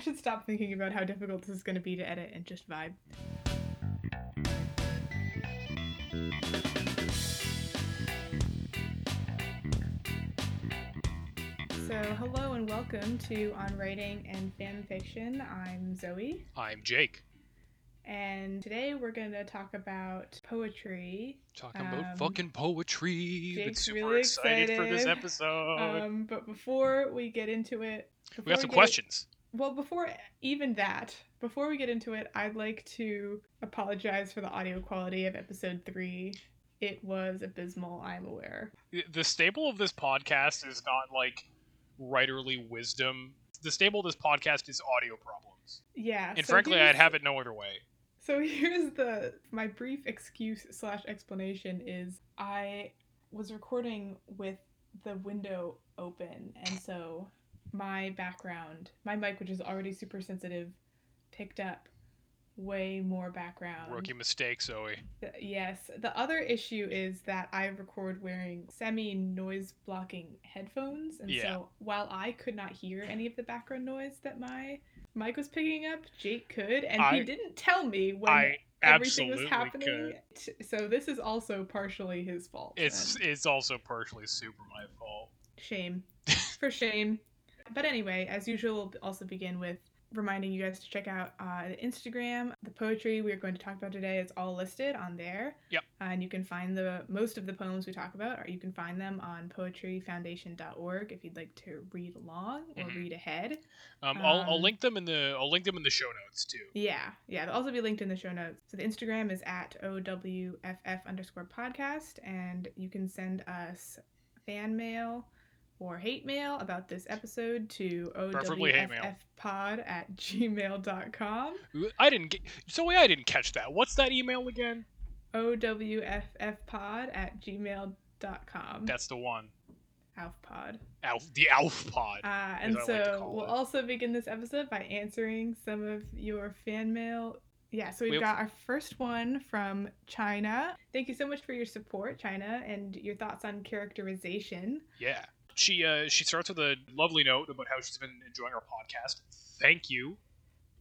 should stop thinking about how difficult this is going to be to edit and just vibe. So, hello and welcome to On Writing and Fan Fiction. I'm Zoe, I'm Jake. and today we're going to talk about poetry. Talking Um, about fucking poetry. Been Jake's super really excited, for this episode. Um, but before we get into it, we got some questions. Well, before even that, before we get into it, I'd like to apologize for the audio quality of episode three. It was abysmal, I'm aware. The staple of this podcast is not like writerly wisdom. The staple of this podcast is audio problems. Yeah. And so frankly, I'd have it no other way. So here's the my brief excuse slash explanation is I was recording with the window open, and so my background, my mic, which is already super sensitive, picked up way more background. Rookie mistake, Zoe. Th- Yes. The other issue is that I record wearing semi noise blocking headphones. And Yeah. so while I could not hear any of the background noise that my mic was picking up, Jake could. And he didn't tell me when I everything was happening. T- So this is also partially his fault. It's and it's also partially super my fault. shame. For shame. But anyway, as usual, we'll also begin with reminding you guys to check out uh, the Instagram. The poetry we're going to talk about today is all listed on there. Yep. and you can find the most of the poems we talk about, or you can find them on poetryfoundation.org if you'd like to read along or Mhm. read ahead. Um, I'll, I'll Um, link them in the I'll link them in the show notes too. Yeah, yeah. They'll also be linked in the show notes. So the Instagram is at OWFF underscore podcast, and you can send us fan mail or hate mail about this episode to Preferably hate mail. OWFFpod at gmail.com. I didn't get Zoe. I didn't catch that. What's that email again? OWFFpod at gmail.com. That's the one. Alfpod. Alf, the Alf Pod. Uh, and I like so we'll it. also begin this episode by answering some of your fan mail. Yeah, so we've We've- got our first one from China. Thank you so much for your support, China, and your thoughts on characterization. Yeah. She uh she starts with a lovely note about how she's been enjoying our podcast. Thank you.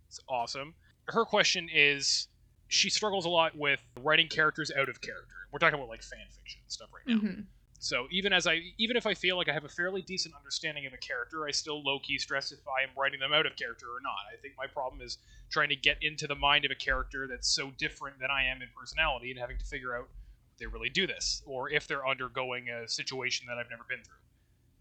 It's awesome. Her question is she struggles a lot with writing characters out of character. We're talking about like fan fiction and stuff right now. Mhm. So even as I even if I feel like I have a fairly decent understanding of a character, I still low key stress if I am writing them out of character or not. I think my problem is trying to get into the mind of a character that's so different than I am in personality and having to figure out if they really do this or if they're undergoing a situation that I've never been through.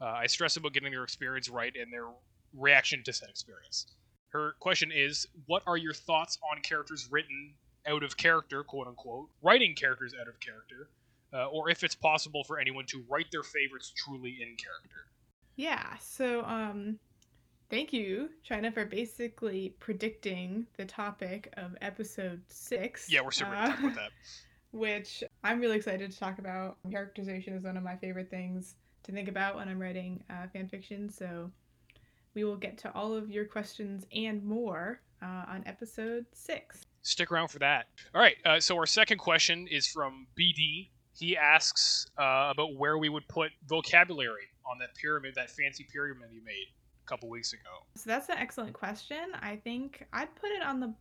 Uh, I stress about getting their experience right and their reaction to said experience. Her question is, what are your thoughts on characters written out of character, quote unquote, writing characters out of character, uh, or if it's possible for anyone to write their favorites truly in character. Yeah, so um, thank you, China, for basically predicting the topic of episode six. Yeah, we're super uh, gonna about that. which I'm really excited to talk about. Characterization is one of my favorite things to think about when I'm writing uh, fan fiction. So we will get to all of your questions and more uh, on episode six. Stick around for that. All right. Uh, so our second question is from BD. He asks uh, about where we would put vocabulary on that pyramid, that fancy pyramid you made a couple weeks ago. So that's an excellent question. I think I'd put it on the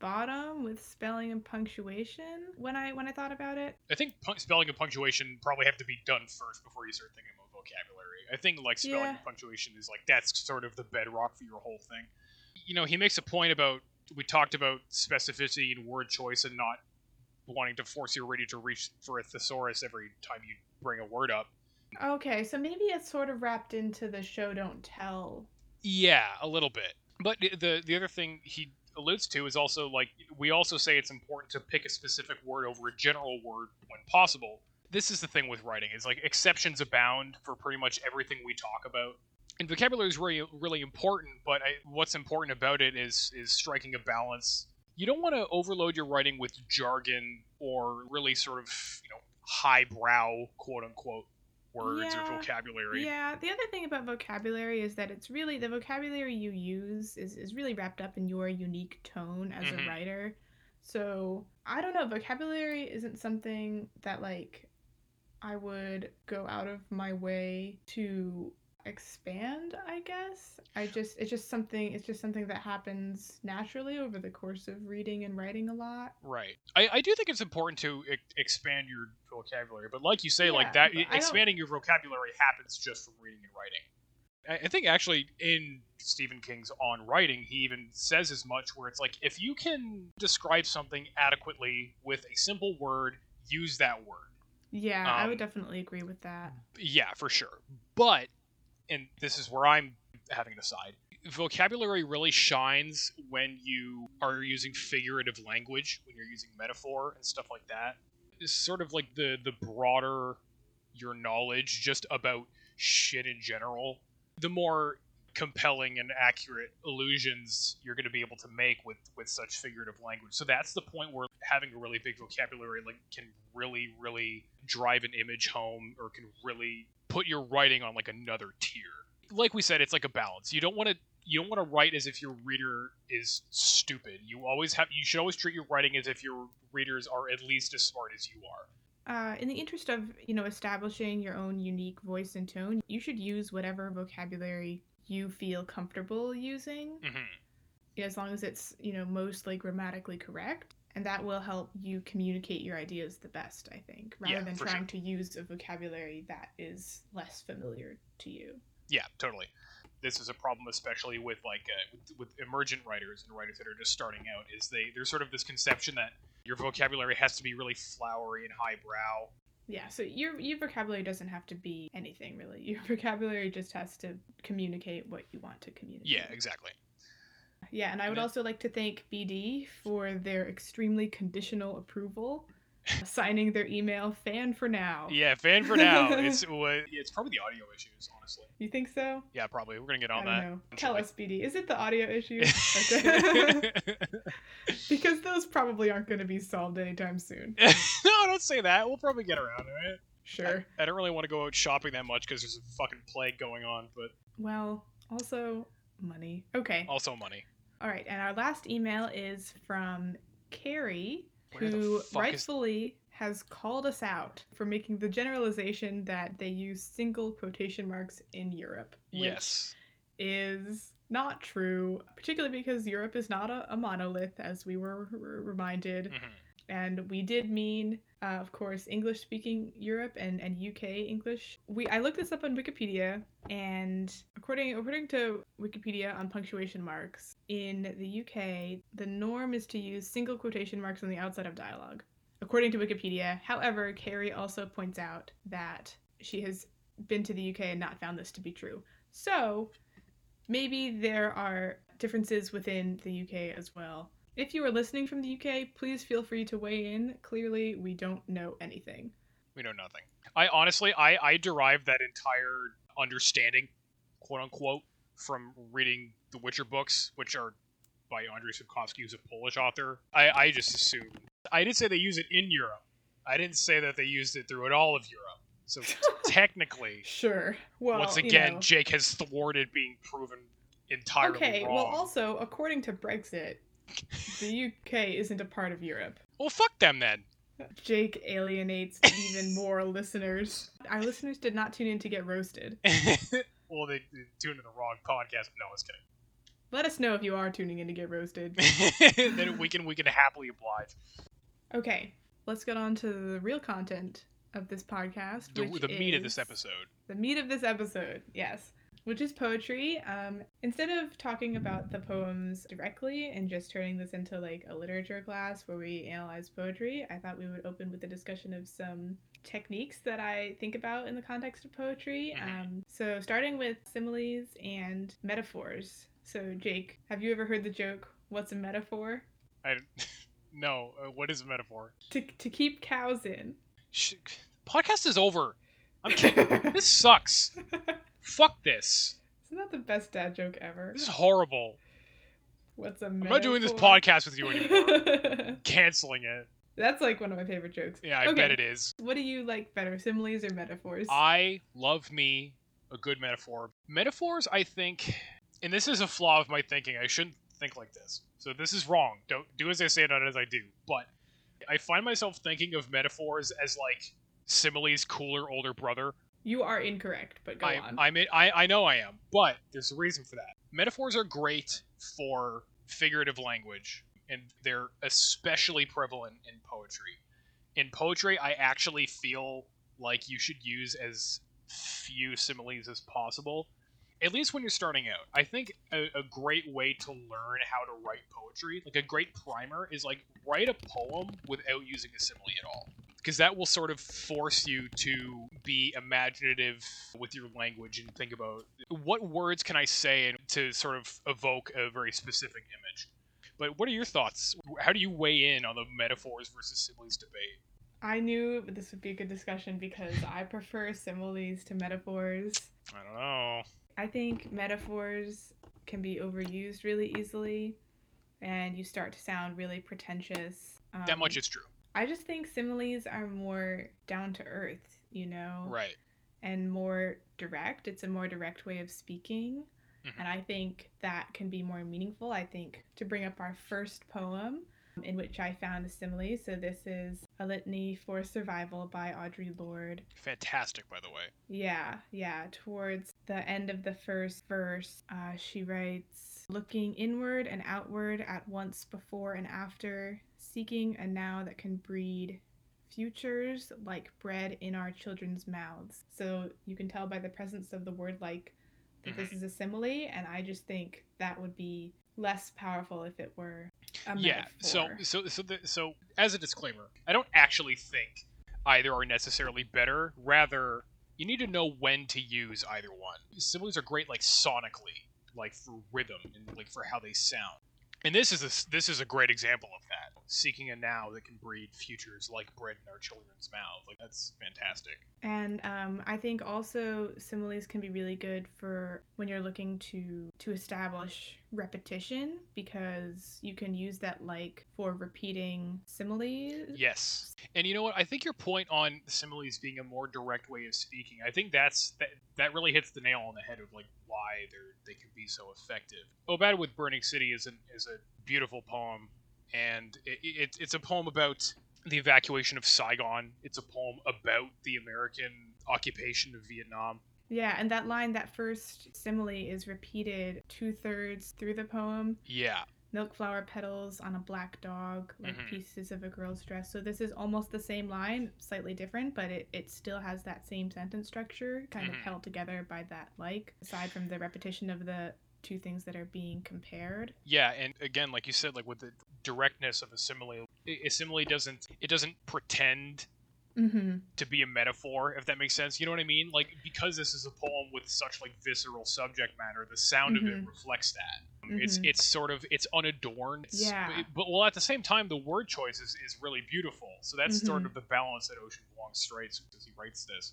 bottom with spelling and punctuation when I when I thought about it. I think pun- spelling and punctuation probably have to be done first before you start thinking about vocabulary. I think like spelling Yeah. and punctuation is like that's sort of the bedrock for your whole thing. You know, he makes a point about we talked about specificity and word choice and not wanting to force your reader to reach for a thesaurus every time you bring a word up. Okay, so maybe it's sort of wrapped into the show don't tell. Yeah, a little bit. But the the other thing he alludes to is also like we also say it's important to pick a specific word over a general word when possible. This is the thing with writing is like exceptions abound for pretty much everything we talk about. And vocabulary is really really important, but I, what's important about it is is striking a balance. You don't want to overload your writing with jargon or really sort of you know highbrow quote unquote words or vocabulary. Yeah, the other thing about vocabulary is that it's really the vocabulary you use is, is really wrapped up in your unique tone as Mhm. a writer. So I don't know, vocabulary isn't something that like I would go out of my way to expand, I guess. I just it's just something it's just something that happens naturally over the course of reading and writing a lot. Right. I, I do think it's important to e- expand your vocabulary, but like you say, like that, I expanding your vocabulary happens just from reading and writing. I, I think actually in Stephen King's On Writing, he even says as much, where it's like if you can describe something adequately with a simple word, use that word. Yeah, I Um, would definitely agree with that. Yeah, for sure. But, and this is where I'm having an aside, vocabulary really shines when you are using figurative language, when you're using metaphor and stuff like that. It's sort of like the the broader your knowledge just about shit in general, the more compelling and accurate illusions you're going to be able to make with with such figurative language. So that's the point where having a really big vocabulary like can really really drive an image home or can really put your writing on like another tier. Like we said, it's like a balance. You don't want to you don't want to write as if your reader is stupid. You always have you should always treat your writing as if your readers are at least as smart as you are. Uh, in the interest of you know establishing your own unique voice and tone, you should use whatever vocabulary you feel comfortable using, hmm as long as it's you know mostly grammatically correct, and that will help you communicate your ideas the best. I think, rather Yeah, than trying to use a vocabulary that is less familiar to you. Yeah, totally. This is a problem, especially with like uh, with, with emergent writers and writers that are just starting out. Is they there's sort of this conception that your vocabulary has to be really flowery and highbrow. Yeah, so your your vocabulary doesn't have to be anything really. Your vocabulary just has to communicate what you want to communicate. Yeah, exactly. Yeah, and I would Yeah. also like to thank BD for their extremely conditional approval, signing their email fan for now. Yeah, fan for now. It's yeah, it's probably the audio issues, honestly. You think so? Yeah, probably. We're gonna get I on don't that. know. Tell us, BD. Is it the audio issues? Because those probably aren't going to be solved anytime soon. no, don't say that. We'll probably get around to it. Sure. I don't really want to go out shopping that much because there's a fucking plague going on, but Well, also money. Okay. also money. All right, and our last email is from Carrie, Where who fuck is- rightfully has called us out for making the generalization that they use single quotation marks in Europe. Which Yes. is not true, particularly because Europe is not a, a monolith, as we were r- reminded. Mhm. And we did mean, uh, of course, English speaking Europe and, and UK English. We I looked this up on Wikipedia, and according according to Wikipedia on punctuation marks, in the UK, the norm is to use single quotation marks on the outside of dialogue. According to Wikipedia, however, Carrie also points out that she has been to the UK and not found this to be true. So maybe there are differences within the UK as well. If you are listening from the UK, please feel free to weigh in. Clearly, we don't know anything. We know nothing. I honestly, I I derived that entire understanding, quote unquote, from reading the Witcher books, which are by Andrzej Sapkowski, who's a Polish author. I I just assumed. I did say they use it in Europe. I didn't say that they used it throughout all of Europe. So technically, Sure. Well, once you again, know. Jake has thwarted being proven entirely wrong. okay. wrong. Well, also according to Brexit, the UK isn't a part of Europe. well, fuck them then. Jake alienates even more listeners. Our listeners did not tune in to get roasted. well, they, they tuned to the wrong podcast. No, I was kidding. Let us know if you are tuning in to get roasted. then we can we can happily oblige. Okay, let's get on to the real content of this podcast. The, which the meat of this episode. The meat of this episode, yes. Which is poetry. Um, instead of talking about the poems directly and just turning this into like a literature class where we analyze poetry, I thought we would open with a discussion of some techniques that I think about in the context of poetry. Mhm. Um, so starting with similes and metaphors. So Jake, have you ever heard the joke, "What's a metaphor"? I no. Uh, what is a metaphor? To to keep cows in. Sh- podcast is over. I'm kidding. this sucks. Fuck this. Isn't that the best dad joke ever? This is horrible. What's a I'm not doing this podcast with you anymore. Canceling it. That's like one of my favorite jokes. Yeah, I Okay. bet it is. What do you like better, similes or metaphors? I love me a good metaphor. Metaphors, I think, and this is a flaw of my thinking. I shouldn't think like this. So this is wrong. Don't do as I say, not as I do. But I find myself thinking of metaphors as like similes' cooler older brother, You are incorrect, but go I, on. I'm in, I I know I am, but there's a reason for that. Metaphors are great for figurative language, and they're especially prevalent in poetry. In poetry, I actually feel like you should use as few similes as possible, at least when you're starting out. I think a, a great way to learn how to write poetry, like a great primer, is like write a poem without using a simile at all because that will sort of force you to be imaginative with your language and think about what words can I say to sort of evoke a very specific image. But what are your thoughts? How do you weigh in on the metaphors versus similes debate? I knew this would be a good discussion because I prefer similes to metaphors. I don't know. I think metaphors can be overused really easily, and you start to sound really pretentious. Um, That much is true. I just think similes are more down to earth, you know, Right. and more direct. It's a more direct way of speaking. Mhm. And I think that can be more meaningful. I think to bring up our first poem, in which I found a simile. So this is A Litany for Survival by Audre Lorde. Fantastic, by the way. Yeah, yeah. Towards the end of the first verse, uh, she writes Looking inward and outward at once before and after, seeking a now that can breed futures like bread in our children's mouths. So you can tell by the presence of the word like that this is a simile, and I just think that would be less powerful if it were a yeah. So so so the, so as a disclaimer, I don't actually think either are necessarily better. Rather, you need to know when to use either one. Similes are great, like sonically, like for rhythm and like for how they sound. And this is a, this is a great example of that. Seeking a now that can breed futures like bread in our children's mouths Like that's fantastic. And um, I think also similes can be really good for when you're looking to to establish repetition because you can use that like for repeating similes. Yes. And you know what? I think your point on similes being a more direct way of speaking, I think that's that, that really hits the nail on the head of like why they're they can be so effective. Oh Bad with Burning City is an is a beautiful poem and it, it, it's a poem about the evacuation of Saigon. It's a poem about the American occupation of Vietnam. Yeah, and that line, that first simile, is repeated two thirds through the poem. Yeah. Milk flower petals on a black dog, like Mhm. pieces of a girl's dress. So this is almost the same line, slightly different, but it, it still has that same sentence structure, kind of Mhm. held together by that like, aside from the repetition of the two things that are being compared. Yeah, and again, like you said, like with the directness of a simile, a a simile doesn't it doesn't pretend Mm-hmm. to be a metaphor, if that makes sense. You know what I mean? Like because this is a poem with such like visceral subject matter, the sound of it Mhm. reflects that. Um, It's Mhm. it's sort of it's unadorned. It's- Yeah. But, but well, at the same time, the word choice is, is really beautiful. So that's sort Mhm. of the balance that Ocean Vuong strikes as he writes this.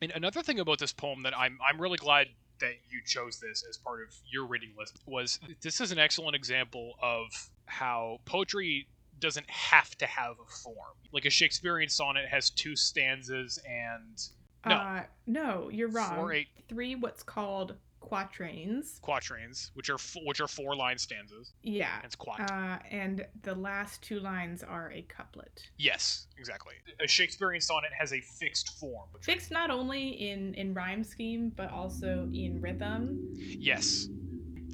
And another thing about this poem that I'm I'm really glad that you chose this as part of your reading list was this is an excellent example of how poetry doesn't have to have a form. Like a Shakespearean sonnet has two stanzas and No. Uh, no, you're wrong. four eight Three what's called quatrains. quatrains, which are f- which are four line stanzas. Yeah. It's quat. Uh, and the last two lines are a couplet. yes, exactly. A Shakespearean sonnet has a fixed form. Fixed not only in in rhyme scheme but also in rhythm. Yes.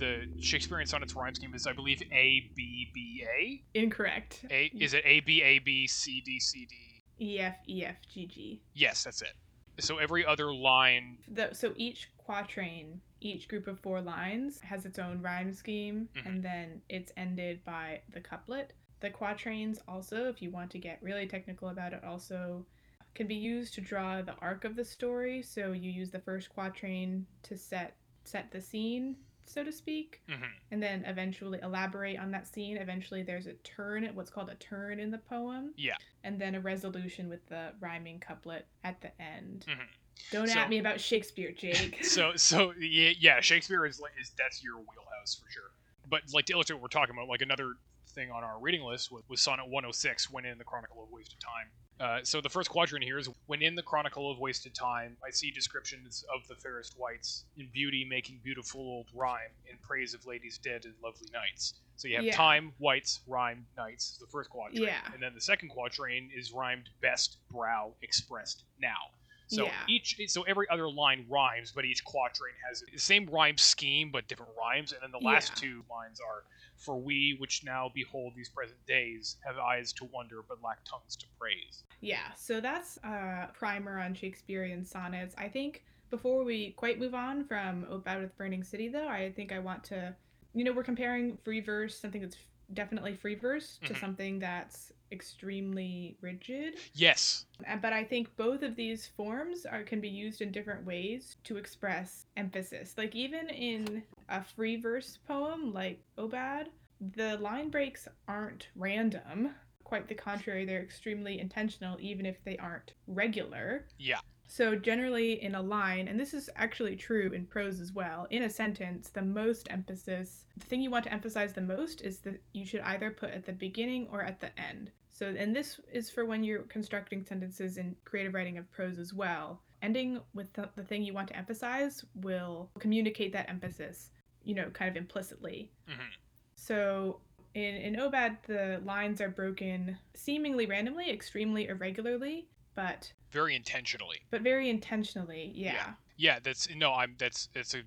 The Shakespearean sonnet's rhyme scheme is, I believe, A B B A. Incorrect. A is it A B A B C D C D? E F E F G G. Yes, that's it. So every other line. The, so each quatrain, each group of four lines, has its own rhyme scheme, Mhm. and then it's ended by the couplet. The quatrains also, if you want to get really technical about it, also can be used to draw the arc of the story. So you use the first quatrain to set set the scene, so to speak, mhm. and then eventually elaborate on that scene. Eventually, there's a turn, what's called a turn in the poem. Yeah. And then a resolution with the rhyming couplet at the end. Mhm. Don't So- at me about Shakespeare, Jake. So so yeah, Shakespeare is is that's your wheelhouse for sure. But like to illustrate what we're talking about, like another thing on our reading list was, was Sonnet 106, When in the Chronicle of Wasted Time. Uh, so the first quadrant here is When in the Chronicle of Wasted Time, I see descriptions of the fairest wights in beauty making beautiful old rhyme, in praise of ladies dead and lovely knights. So you have Yeah. time, wights, rhyme, knights, the first quadrant. Yeah. And then the second quatrain is rhymed best, brow, expressed, now. So Yeah. each so every other line rhymes, but each quatrain has the same rhyme scheme but different rhymes. And then the last two lines are for we which now behold these present days have eyes to wonder but lack tongues to praise. Yeah, so that's a primer on Shakespearean sonnets. I think before we quite move on from Aubade with Burning City, though, I think I want to, you know, we're comparing free verse, something that's definitely free verse, to Mhm. something that's extremely rigid. Yes. Uh, But I think both of these forms are can be used in different ways to express emphasis. Like even in a free verse poem like Aubade, the line breaks aren't random. Quite the contrary, they're extremely intentional even if they aren't regular. Yeah. So generally in a line, and this is actually true in prose as well, in a sentence, the most emphasis, the thing you want to emphasize the most is that you should either put at the beginning or at the end. So and this is for when you're constructing sentences in creative writing of prose as well. Ending with the, the thing you want to emphasize will communicate that emphasis, you know, kind of implicitly. Mhm. So in, in Aubade, the lines are broken seemingly randomly, extremely irregularly, but Very intentionally. but very intentionally. Yeah. Yeah, that's no, I'm that's that's a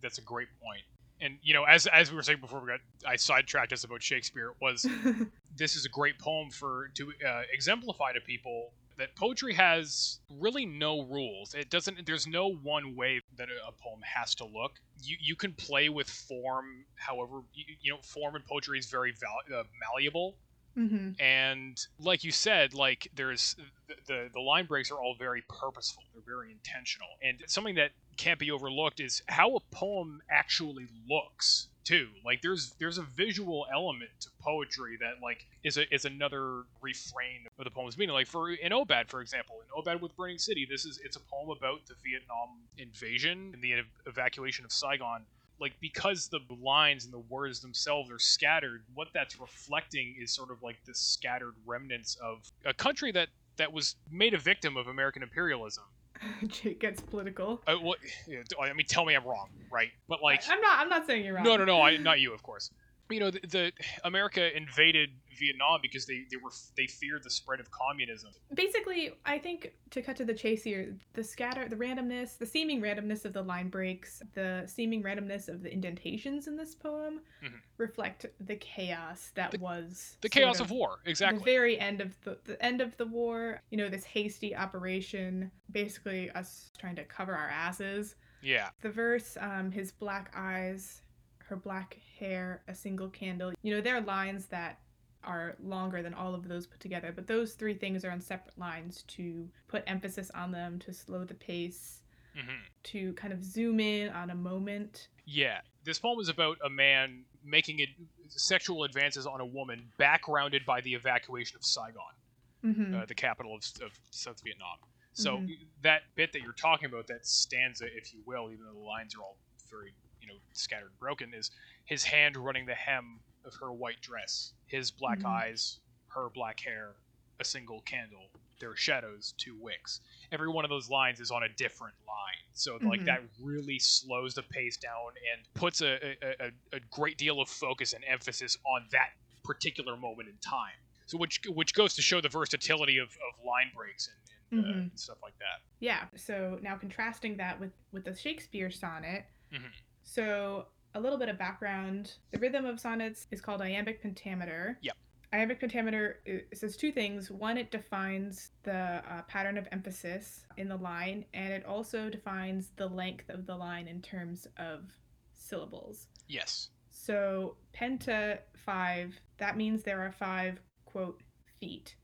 that's a great point. And you know, as as we were saying before, we got I sidetracked us about Shakespeare. Was this is a great poem for to uh, exemplify to people that poetry has really no rules. It doesn't. There's no one way that a, poem has to look. You you can play with form, however you, you know form in poetry is very val- uh, malleable. hmm And like you said, like there's the, the the line breaks are all very purposeful. They're very intentional. And something that can't be overlooked is how a poem actually looks too. Like there's there's a visual element to poetry that like is a is another refrain of the poem's meaning. Like for in Aubade, for example, in Aubade with Burning City, this is it's a poem about the Vietnam invasion and the ev- evacuation of Saigon like because the lines and the words themselves are scattered what that's reflecting is sort of like the scattered remnants of a country that that was made a victim of american imperialism Jake gets political. uh, what, yeah, i mean tell me i'm wrong right but like I, am not. I'm not saying you're wrong. no no no I, not you of course you know the, the america invaded vietnam because they they were they feared the spread of communism. Basically, I think to cut to the chase here, the scatter, the randomness, the seeming randomness of the line breaks, the seeming randomness of the indentations in this poem Mhm. reflect the chaos that The- was the chaos of war Exactly, the very end of the, the end of the war you know this hasty operation basically us trying to cover our asses. Yeah. The verse um his black eyes her black hair a single candle. You know there are lines that are longer than all of those put together but those three things are on separate lines to put emphasis on them to slow the pace hmm to kind of zoom in on a moment. Yeah, this poem is about a man making sexual advances on a woman, backgrounded by the evacuation of Saigon, hmm uh, the capital of, of South Vietnam. So Mhm. that bit that you're talking about, that stanza, if you will, even though the lines are all very, know, scattered broken, is his hand running the hem of her white dress, his black Mhm. eyes, her black hair, a single candle, their shadows, two wicks. Every one of those lines is on a different line, so like Mhm. that really slows the pace down and puts a, a, a, a great deal of focus and emphasis on that particular moment in time. So which which goes to show the versatility of, of line breaks and, and, uh, Mhm. and stuff like that. Yeah. So now contrasting that with with the Shakespeare sonnet. Mhm. So a little bit of background: the rhythm of sonnets is called iambic pentameter. Yep. Iambic pentameter says two things. One, it defines the uh, pattern of emphasis in the line, and it also defines the length of the line in terms of syllables. Yes. So penta five, that means there are five quote feet.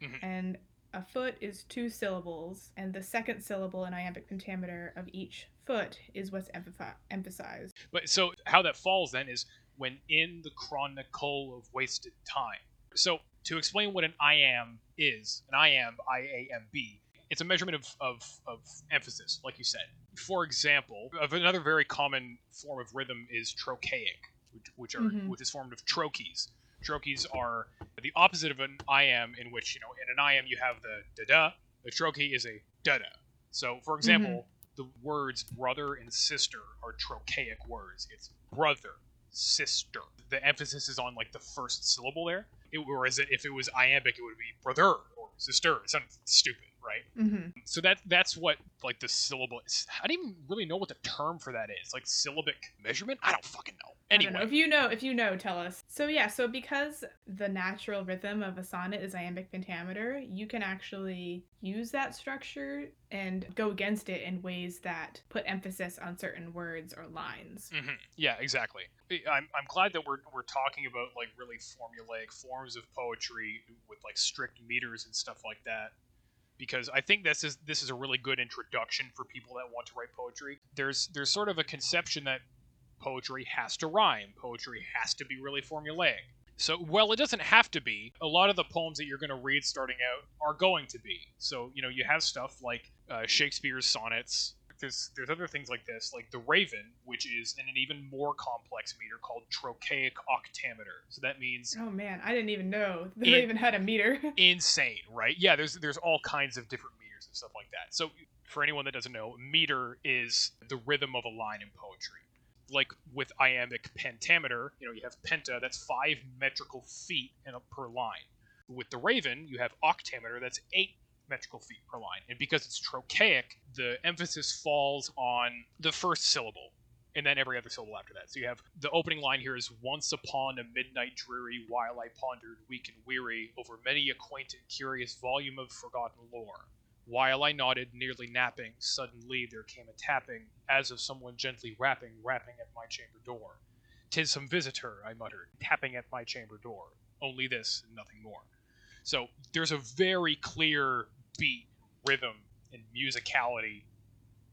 Mhm. And a foot is two syllables, and the second syllable in iambic pentameter of each foot is what's emphasized. But so how that falls then is when in the chronicle of wasted time. So to explain what an iamb is, an iamb, I A M B, it's a measurement of, of, of emphasis, like you said. For example, of another very common form of rhythm is trochaic, which, which are Mhm. which is formed of trochees. Trochees are the opposite of an iamb, in which you know in an iamb you have the da da. The trochee is a da da. So, for example, the words brother and sister are trochaic words. It's brother, sister. The emphasis is on like the first syllable there. It, whereas if it was iambic, it would be brother or sister. It sounds stupid, right? Mm-hmm. So that that's what like the syllable. Is. I don't even really know what the term for that is. Like syllabic measurement. I don't fucking know. Don't know. Anyway, If you know, if you know, tell us. So yeah, so because the natural rhythm of a sonnet is iambic pentameter, you can actually use that structure and go against it in ways that put emphasis on certain words or lines. hmm Yeah, exactly. I'm, I'm glad that we're, we're talking about like really formulaic forms of poetry with like strict meters and stuff like that because I think this is this is a really good introduction for people that want to write poetry. There's there's sort of a conception that poetry has to rhyme, poetry has to be really formulaic. So, well, it doesn't have to be. A lot of the poems that you're going to read starting out are going to be. So, you know, you have stuff like uh, Shakespeare's sonnets. There's there's other things like this, like the Raven, which is in an even more complex meter called trochaic octameter. So that means Oh man, I didn't even know they It- even had a meter. insane, right? Yeah, there's there's all kinds of different meters and stuff like that. So for anyone that doesn't know, meter is the rhythm of a line in poetry. Like with iambic pentameter, you know, you have penta, that's five metrical feet in a, per line. With the Raven, you have octameter, that's eight metrical feet per line. And because it's trochaic, the emphasis falls on the first syllable and then every other syllable after that. So you have the opening line here is once upon a midnight dreary while I pondered weak and weary over many a quaint and curious volume of forgotten lore. While I nodded, nearly napping, suddenly there came a tapping, as of someone gently rapping, rapping at my chamber door. Tis some visitor, I muttered, tapping at my chamber door. Only this and nothing more. So there's a very clear beat, rhythm, and musicality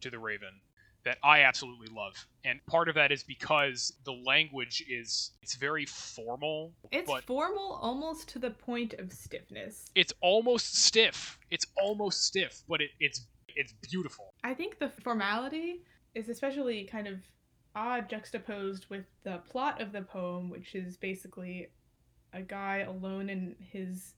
to the Raven that I absolutely love. And part of that is because the language is it's very formal, It's formal almost to the point of stiffness. it's almost stiff. It's almost stiff, but it, it's it's beautiful. I think the formality is especially kind of odd juxtaposed with the plot of the poem, which is basically a guy alone in his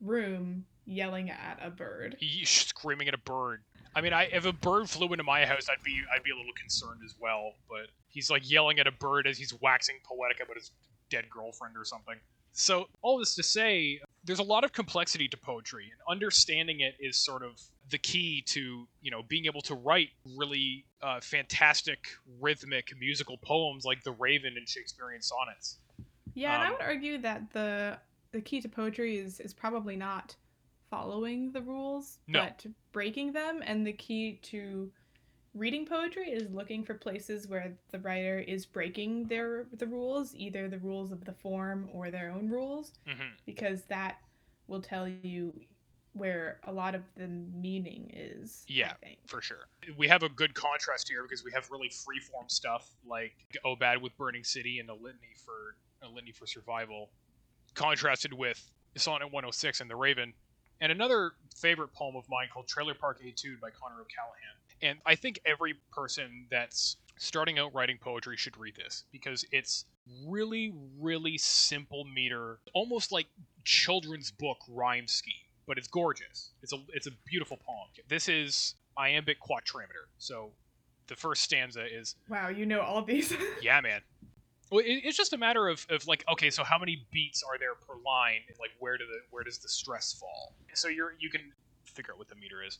room yelling at a bird. He- screaming at a bird. I mean, I if a bird flew into my house, I'd be I'd be a little concerned as well. But he's like yelling at a bird as he's waxing poetic about his dead girlfriend or something. So all this to say, there's a lot of complexity to poetry, and understanding it is sort of the key to you know being able to write really uh, fantastic rhythmic musical poems like the Raven and Shakespearean sonnets. Yeah, and I Um, would argue that the the key to poetry is is probably not following the rules, No. but breaking them. And the key to reading poetry is looking for places where the writer is breaking their the rules, either the rules of the form or their own rules, hmm because that will tell you where a lot of the meaning is. Yeah. for sure. We have a good contrast here because we have really freeform stuff like Aubade with Burning City and a litany for a litany for survival, contrasted with Sonnet 106 and The Raven, and another favorite poem of mine called Trailer Park Etude by Conor O'Callaghan. And I think every person that's starting out writing poetry should read this because it's really, really simple meter, almost like children's book rhyme scheme, but it's gorgeous. It's a it's a beautiful poem. This is iambic quatrameter. So the first stanza is Wow, you know all these. yeah, man. Well, it, it's just a matter of, of like, okay, so how many beats are there per line, and like where do the where does the stress fall? So you're you can figure out what the meter is.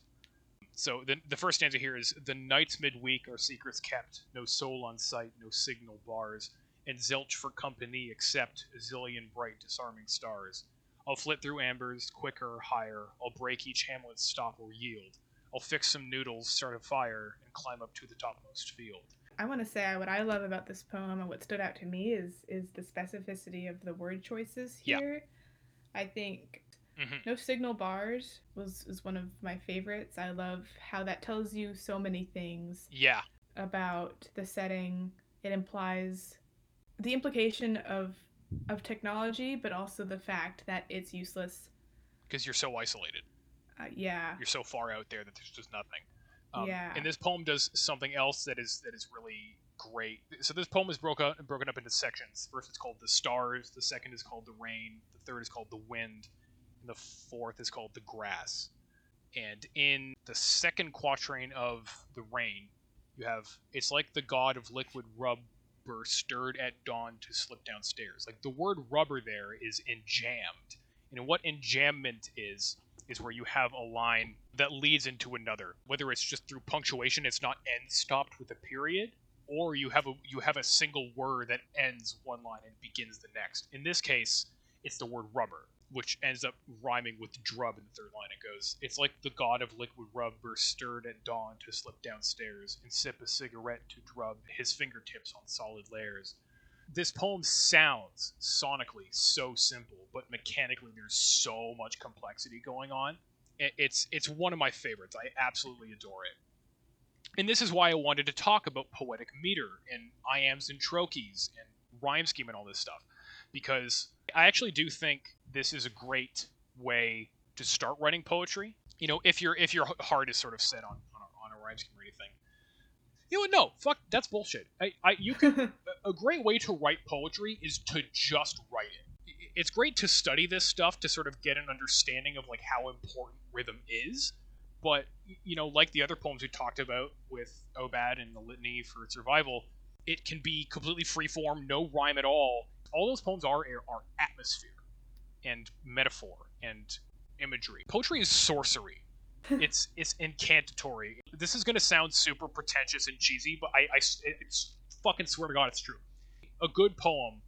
So the the first stanza here is the nights midweek are secrets kept, no soul on sight, no signal bars, and zilch for company except a zillion bright disarming stars. I'll flit through ambers, quicker, higher. I'll break each hamlet's stop or yield. I'll fix some noodles, start a fire, and climb up to the topmost field. I want to say what I love about this poem and what stood out to me is is the specificity of the word choices Yeah. here. I think hmm No Signal Bars was is one of my favorites. I love how that tells you so many things Yeah, about the setting. It implies the implication of of technology, but also the fact that it's useless. because you're so isolated. Uh, yeah, You're so far out there that there's just nothing. Um, Yeah. And this poem does something else that is that is really great. So this poem is broken up, broken up into sections. First, it's called the stars. The second is called the rain. The third is called the wind. And the fourth is called the grass. And in the second quatrain of the rain, you have it's like the god of liquid rubber stirred at dawn to slip downstairs. Like the word rubber there is enjambed. And what enjambment is is where you have a line that leads into another. Whether it's just through punctuation, it's not end stopped with a period, or you have a you have a single word that ends one line and begins the next. In this case, it's the word rubber, which ends up rhyming with drub in the third line. It goes, It's like the god of liquid rubber stirred at dawn to slip downstairs and sip a cigarette to drub his fingertips on solid layers. This poem sounds sonically so simple, but mechanically there's so much complexity going on. It's it's one of my favorites. I absolutely adore it. And this is why I wanted to talk about poetic meter and iambs and trochees and rhyme scheme and all this stuff because I actually do think this is a great way to start writing poetry. You know, if your if your heart is sort of set on on a, on a rhyme scheme or anything, you know what? No, fuck, that's bullshit. I, I you can a great way to write poetry is to just write it. It's great to study this stuff to sort of get an understanding of like how important rhythm is. But you know, like the other poems we talked about with Aubade and the Litany for Survival, it can be completely free form, no rhyme at all. All those poems are are atmosphere and metaphor and imagery. Poetry is sorcery. It's it's incantatory. This is going to sound super pretentious and cheesy, but I, I it's fucking swear to God it's true. A good poem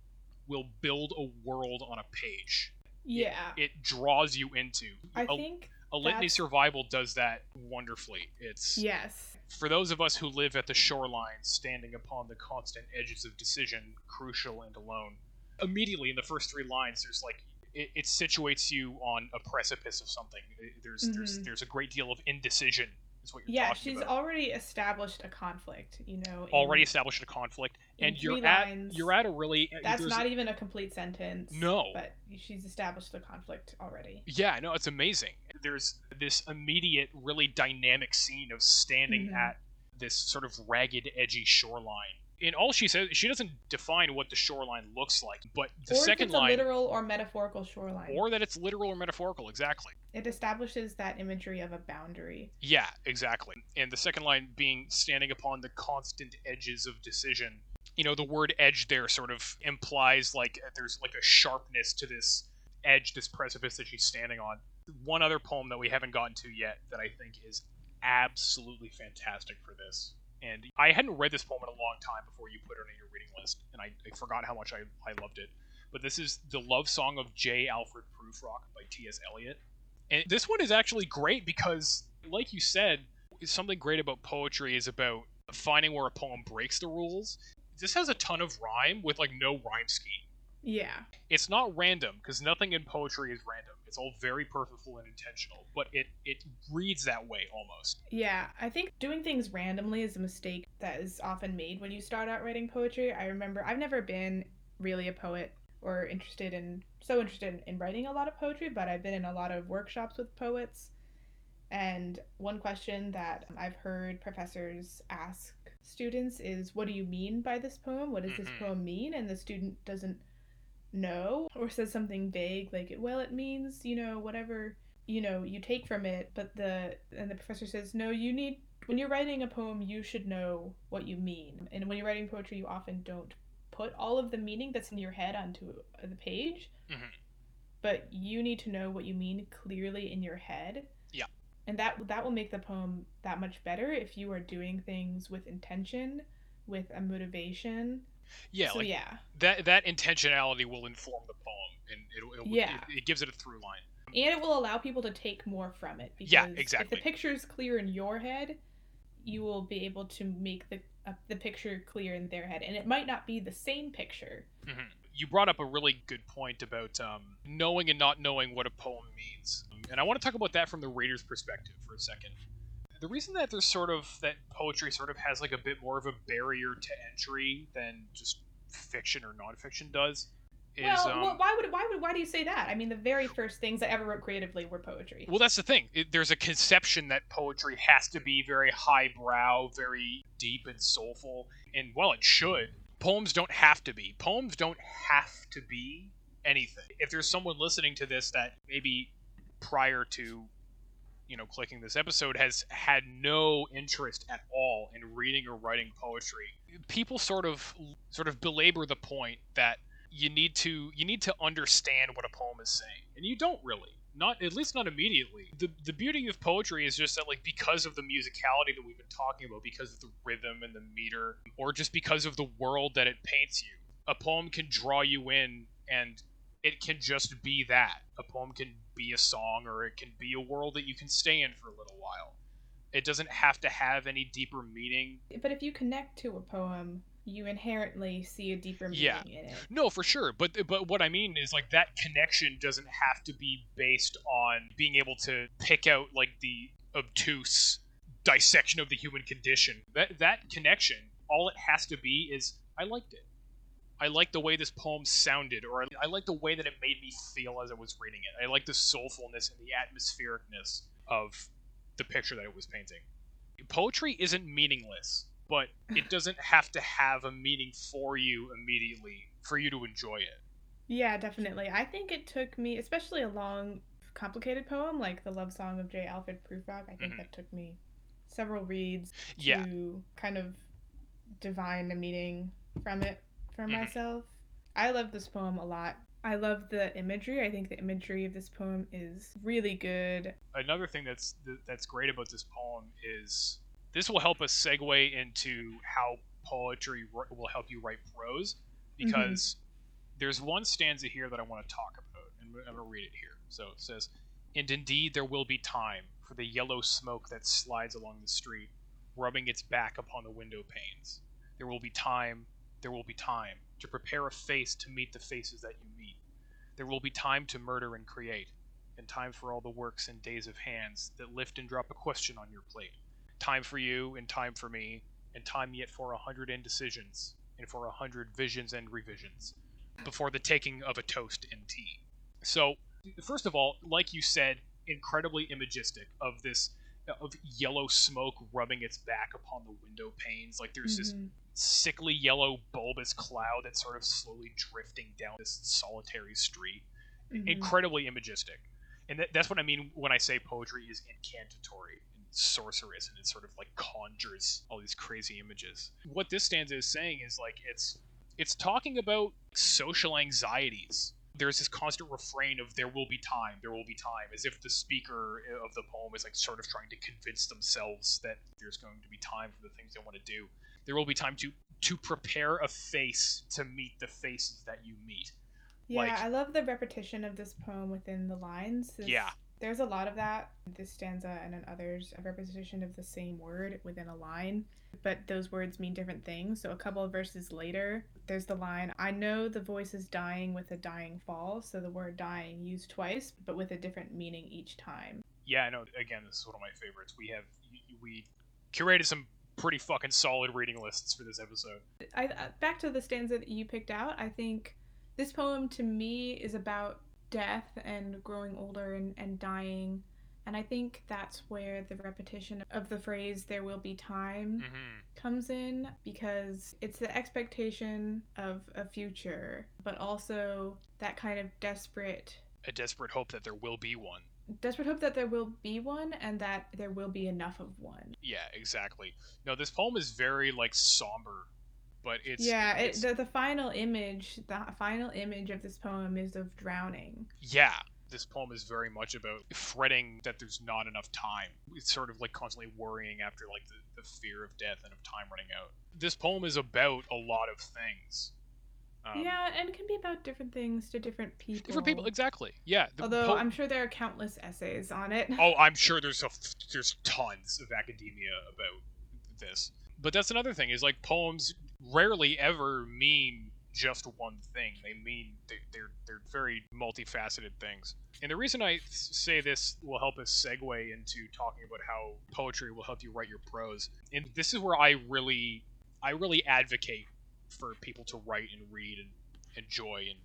will build a world on a page. Yeah. It, it draws you into. I a, think a litany that's- survival does that wonderfully. It's yes. for those of us who live at the shoreline, standing upon the constant edges of decision, crucial and alone. Immediately in the first three lines, there's like it, it situates you on a precipice of something. There's there's Mhm. there's a great deal of indecision. Is what you're Yeah, she's about. already established a conflict, you know. in- already established a conflict, and you're three at you're at a really That's there's- not even a complete sentence. No. But she's established the conflict already. Yeah, no, it's amazing. There's this immediate, really dynamic scene of standing Mhm. at this sort of ragged, edgy shoreline. And all she says, she doesn't define what the shoreline looks like, but the or second it's a line, literal or metaphorical shoreline. or that it's literal or metaphorical, exactly. it establishes that imagery of a boundary. Yeah, exactly. And the second line being standing upon the constant edges of decision. You know, the word edge there sort of implies like there's like a sharpness to this edge, this precipice that she's standing on. One other poem that we haven't gotten to yet that I think is absolutely fantastic for this. And I hadn't read this poem in a long time before you put it on your reading list, and I, I forgot how much I, I loved it. But this is the love song of J. Alfred Prufrock by T.S. Eliot. And this one is actually great because, like you said, something great about poetry is about finding where a poem breaks the rules. This has a ton of rhyme with like no rhyme scheme. Yeah. It's not random because nothing in poetry is random. It's all very purposeful and intentional, but it it reads that way almost. Yeah, I think doing things randomly is a mistake that is often made when you start out writing poetry. I remember I've never been really a poet or interested in so interested in writing a lot of poetry, but I've been in a lot of workshops with poets. And one question that I've heard professors ask students is, What do you mean by this poem? What does this Mhm. poem mean? And the student doesn't know or says something vague like, Well, it means, you know, whatever you know you take from it but the and the professor says no you need when you're writing a poem you should know what you mean and when you're writing poetry you often don't put all of the meaning that's in your head onto the page Mhm. but you need to know what you mean clearly in your head Yeah. and that that will make the poem that much better if you are doing things with intention with a motivation Yeah, so like yeah that that intentionality will inform the poem, and it'll, it'll Yeah. it, it gives it a through line. and it will allow people to take more from it because Yeah, if the picture is clear in your head you will be able to make the uh, the picture clear in their head and it might not be the same picture Mhm. You brought up a really good point about um, knowing and not knowing what a poem means, and I want to talk about that from the reader's perspective for a second. The reason that there's sort of that poetry sort of has like a bit more of a barrier to entry than just fiction or nonfiction does is well, um, well why would why would why do you say that i mean the very first things i ever wrote creatively were poetry Well, that's the thing. It, there's a conception that poetry has to be very highbrow, very deep and soulful, and well, it should. Poems don't have to be. Poems don't have to be anything. If there's someone listening to this that maybe prior to you know clicking this episode has had no interest at all in reading or writing poetry people sort of sort of belabor the point that you need to you need to understand what a poem is saying and you don't really Not at least not immediately. The the beauty of poetry is just that like because of the musicality that we've been talking about, because of the rhythm and the meter, or just because of the world that it paints you, a poem can draw you in and it can just be that. A poem can be a song or it can be a world that you can stay in for a little while. It doesn't have to have any deeper meaning. But if you connect to a poem, you inherently see a deeper meaning Yeah. in it. No, for sure. But but what I mean is like that connection doesn't have to be based on being able to pick out like the obtuse dissection of the human condition. That that connection, all it has to be is I liked it. I like the way this poem sounded, or I, I like the way that it made me feel as I was reading it. I like the soulfulness and the atmosphericness of the picture that it was painting. Poetry isn't meaningless, but it doesn't have to have a meaning for you immediately for you to enjoy it. Yeah, definitely. I think it took me, especially a long, complicated poem like the love song of J. Alfred Prufrock. I think Mhm. that took me several reads to kind of divine a meaning from it for Mhm. myself. I love this poem a lot. I love the imagery. I think the imagery of this poem is really good. Another thing that's that's great about this poem is this will help us segue into how poetry will help you write prose because there's one stanza here that I want to talk about and I'm going to read it here. So it says, "And indeed there will be time for the yellow smoke that slides along the street, rubbing its back upon the window panes. There will be time, there will be time to prepare a face to meet the faces that you meet. There will be time to murder and create, and time for all the works and days of hands that lift and drop a question on your plate. Time for you, and time for me, and time yet for a hundred indecisions, and for a hundred visions and revisions, before the taking of a toast and tea. So, first of all, like you said, incredibly imagistic of this of yellow smoke rubbing its back upon the window panes. Like there's this Mhm. sickly yellow bulbous cloud that's sort of slowly drifting down this solitary street. Mhm. Incredibly imagistic. And that, that's what I mean when I say poetry is incantatory and sorcerous and it sort of like conjures all these crazy images. What this stanza is saying is like it's it's talking about social anxieties. There's this constant refrain of there will be time, there will be time, as if the speaker eh, of the poem is like sort of trying to convince themselves that there's going to be time for the things they want to do there will be time to to prepare a face to meet the faces that you meet. Yeah, like- I love the repetition of this poem within the lines. This- Yeah. There's a lot of that. This stanza and in others, a repetition of the same word within a line, but those words mean different things. So a couple of verses later, there's the line, I know the voice is dying with a dying fall. So the word dying used twice, but with a different meaning each time. Yeah, I know. Again, this is one of my favorites. We have we curated some pretty fucking solid reading lists for this episode. I uh, back to the stanza that you picked out. I think this poem to me is about death and growing older and, and dying. And I think that's where the repetition of the phrase there will be time Mm-hmm. comes in because it's the expectation of a future, but also that kind of desperate A desperate hope that there will be one. desperate hope that there will be one and that there will be enough of one. Yeah, exactly. No, this poem is very like somber, but it's yeah, it, the, the final image, the final image of this poem is of drowning. yeah. This poem is very much about fretting that there's not enough time. It's sort of like constantly worrying after like the, the fear of death and of time running out. This poem is about a lot of things. Um, yeah, and it can be about different things to different people. different people exactly. Yeah. the Although po- I'm sure there are countless essays on it. oh, I'm sure there's a there's tons of academia about this. But that's another thing is like poems rarely ever mean just one thing. They mean they, they're they're very multifaceted things. And the reason I say this will help us segue into talking about how poetry will help you write your prose. And this is where I really I really advocate for people to write and read and enjoy and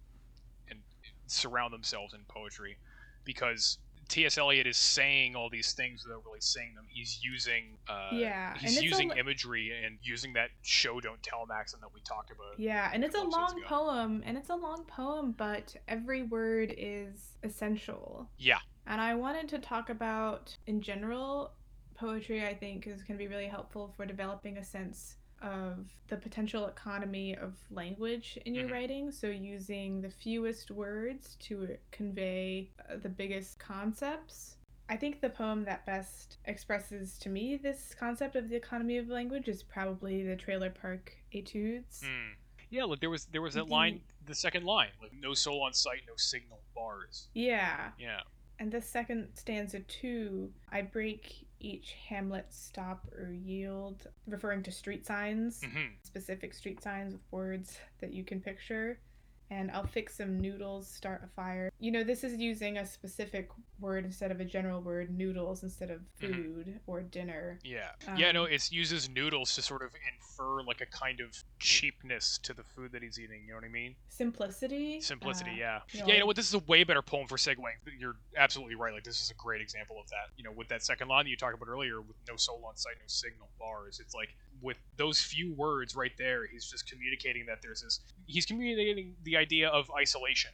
and surround themselves in poetry because T.S. Eliot is saying all these things without really saying them. He's using uh, Yeah, he's a using imagery and using that show don't tell maxim that we talked about. Yeah, and it's a long ago. poem, and it's a long poem, but every word is essential. Yeah. And I wanted to talk about, in general, poetry, I think, is going to be really helpful for developing a sense of the potential economy of language in your Mhm. writing. So, using the fewest words to convey uh, the biggest concepts. I think the poem that best expresses to me this concept of the economy of language is probably the Trailer Park Etudes. Hmm. Yeah, like there was there was that The- line, the second line, like no soul on sight, no signal, bars. Yeah. Yeah. And the second stanza too, I break each hamlet stop or yield, referring to street signs, hmm specific street signs with words that you can picture. And I'll fix some noodles, start a fire. You know, this is using a specific word instead of a general word, noodles instead of Mhm. food or dinner. Yeah. yeah, no, Um, it uses noodles to sort of infer like a kind of cheapness to the food that he's eating. You know what I mean? Simplicity. Simplicity. uh, yeah. you Yeah. know, You know what? This is a way better poem for segueing. You're absolutely right. Like this is a great example of that. You know, with that second line that you talked about earlier, with no soul on sight, no signal, bars. It's like with those few words right there, he's just communicating that there's this. He's communicating the idea of isolation,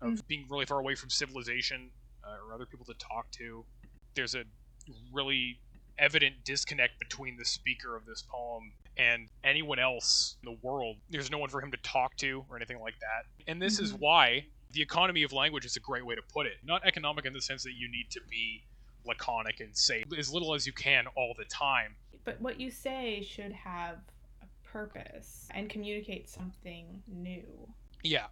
of being really far away from civilization uh, or other people to talk to. There's a really evident disconnect between the speaker of this poem and anyone else in the world. There's no one for him to talk to or anything like that. And this is Mhm. why the economy of language is a great way to put it. Not economic in the sense that you need to be laconic and say as little as you can all the time. But what you say should have a purpose and communicate something new Yeah,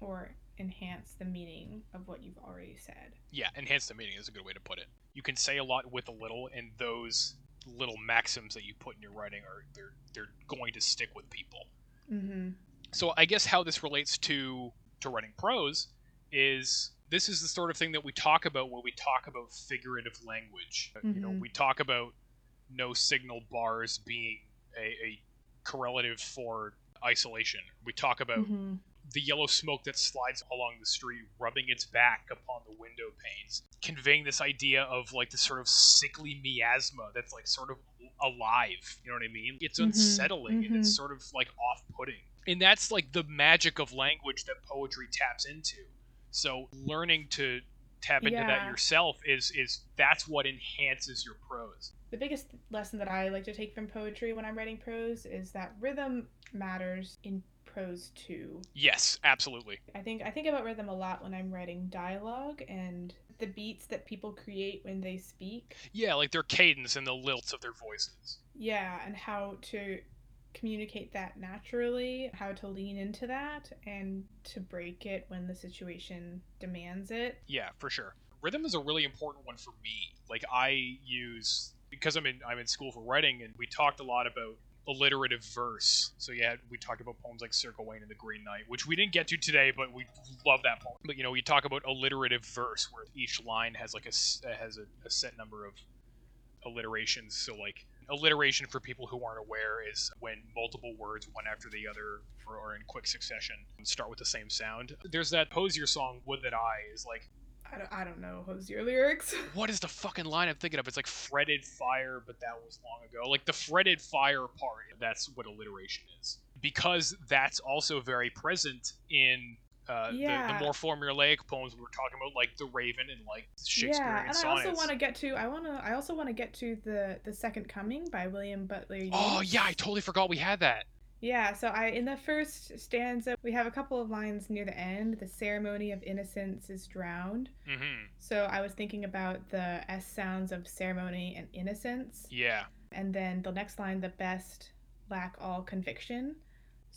or enhance the meaning of what you've already said. yeah, enhance the meaning is a good way to put it. You can say a lot with a little, and those little maxims that you put in your writing are they're they're going to stick with people. Mm-hmm. so I guess how this relates to to writing prose is this is the sort of thing that we talk about when we talk about figurative language. You know, Mhm. we talk about no signal bars being a, a correlative for isolation. We talk about Mm-hmm. the yellow smoke that slides along the street, rubbing its back upon the window panes, conveying this idea of like this sort of sickly miasma that's like sort of alive. You know what I mean? It's Mhm, unsettling and it's mhm. sort of like off putting. And that's like the magic of language that poetry taps into. So learning to tap into that yourself is is that's what enhances your prose. The biggest lesson that I like to take from poetry when I'm writing prose is that rhythm matters in prose too. Yes, absolutely. I think I think about rhythm a lot when I'm writing dialogue and the beats that people create when they speak. Yeah, like their cadence and the lilts of their voices. Yeah, and how to communicate that naturally, how to lean into that and to break it when the situation demands it. Yeah, for sure. Rhythm is a really important one for me. Like I use because I'm in I'm in school for writing, and we talked a lot about alliterative verse. So yeah, we talked about poems like Sir Gawain and the Green Knight, which we didn't get to today, but we love that poem. But you know, we talk about alliterative verse, where each line has like a has a, a set number of alliterations. So like alliteration for people who aren't aware is when multiple words, one after the other, or, or in quick succession, start with the same sound. There's that Hozier song, "Would That I" is like I don't, I don't know Hozier lyrics. what is the fucking line I'm thinking of? It's like fretted fire, but that was long ago. Like the fretted fire part, that's what alliteration is. Because that's also very present in uh, the, Yeah. the more formulaic poems we were talking about, like The Raven and like Shakespearean yeah, and I also want to get to I want to I also want to get to the the Second Coming by William Butler Yeats. Oh yeah, I totally forgot we had that. Yeah, so I in the first stanza we have a couple of lines near the end. The ceremony of innocence is drowned. Mm-hmm. So I was thinking about the S sounds of ceremony and innocence, Yeah. and then the next line, the best lack all conviction.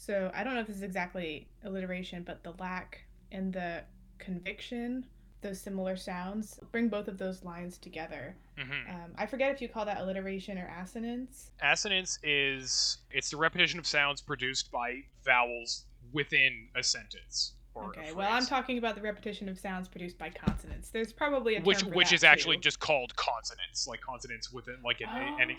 So I don't know if this is exactly alliteration, but the lack and the conviction, those similar sounds, bring both of those lines together. Mm-hmm. Um, I forget if you call that alliteration or assonance. Assonance is it's the repetition of sounds produced by vowels within a sentence. A Okay, well, I'm talking about the repetition of sounds produced by consonants. There's probably a which which is actually too. just called consonance, like consonance within like an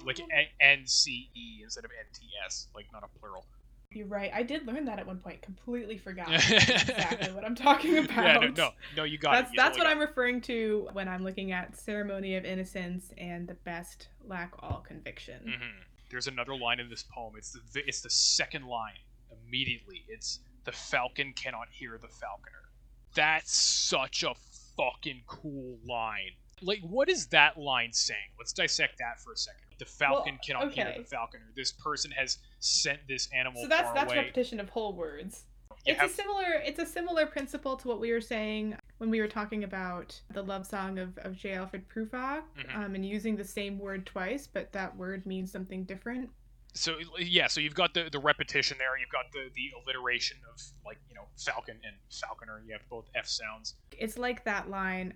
like Oh. a- N C E instead of N T S, like not a plural. You're right. I did learn that at one point. Completely forgot exactly what I'm talking about. Yeah, no, no, no, you got that's it. You that's what I'm got referring to when I'm looking at ceremony of innocence and the best lack all conviction. it. Mhm. There's another line in this poem. It's the it's the second line immediately. It's the falcon cannot hear the falconer. That's such a fucking cool line. Like, what is that line saying? Let's dissect that for a second. The falcon Well, cannot hear okay. the falconer. This person has sent this animal So that's that's away. repetition of whole words. You it's have- a similar it's a similar principle to what we were saying when we were talking about the love song of, of J. Alfred Prufrock, Mhm. um, and using the same word twice, but that word means something different. so yeah, so you've got the the repetition there. You've got the the alliteration of like you know falcon and falconer. You have both f sounds. It's like that line.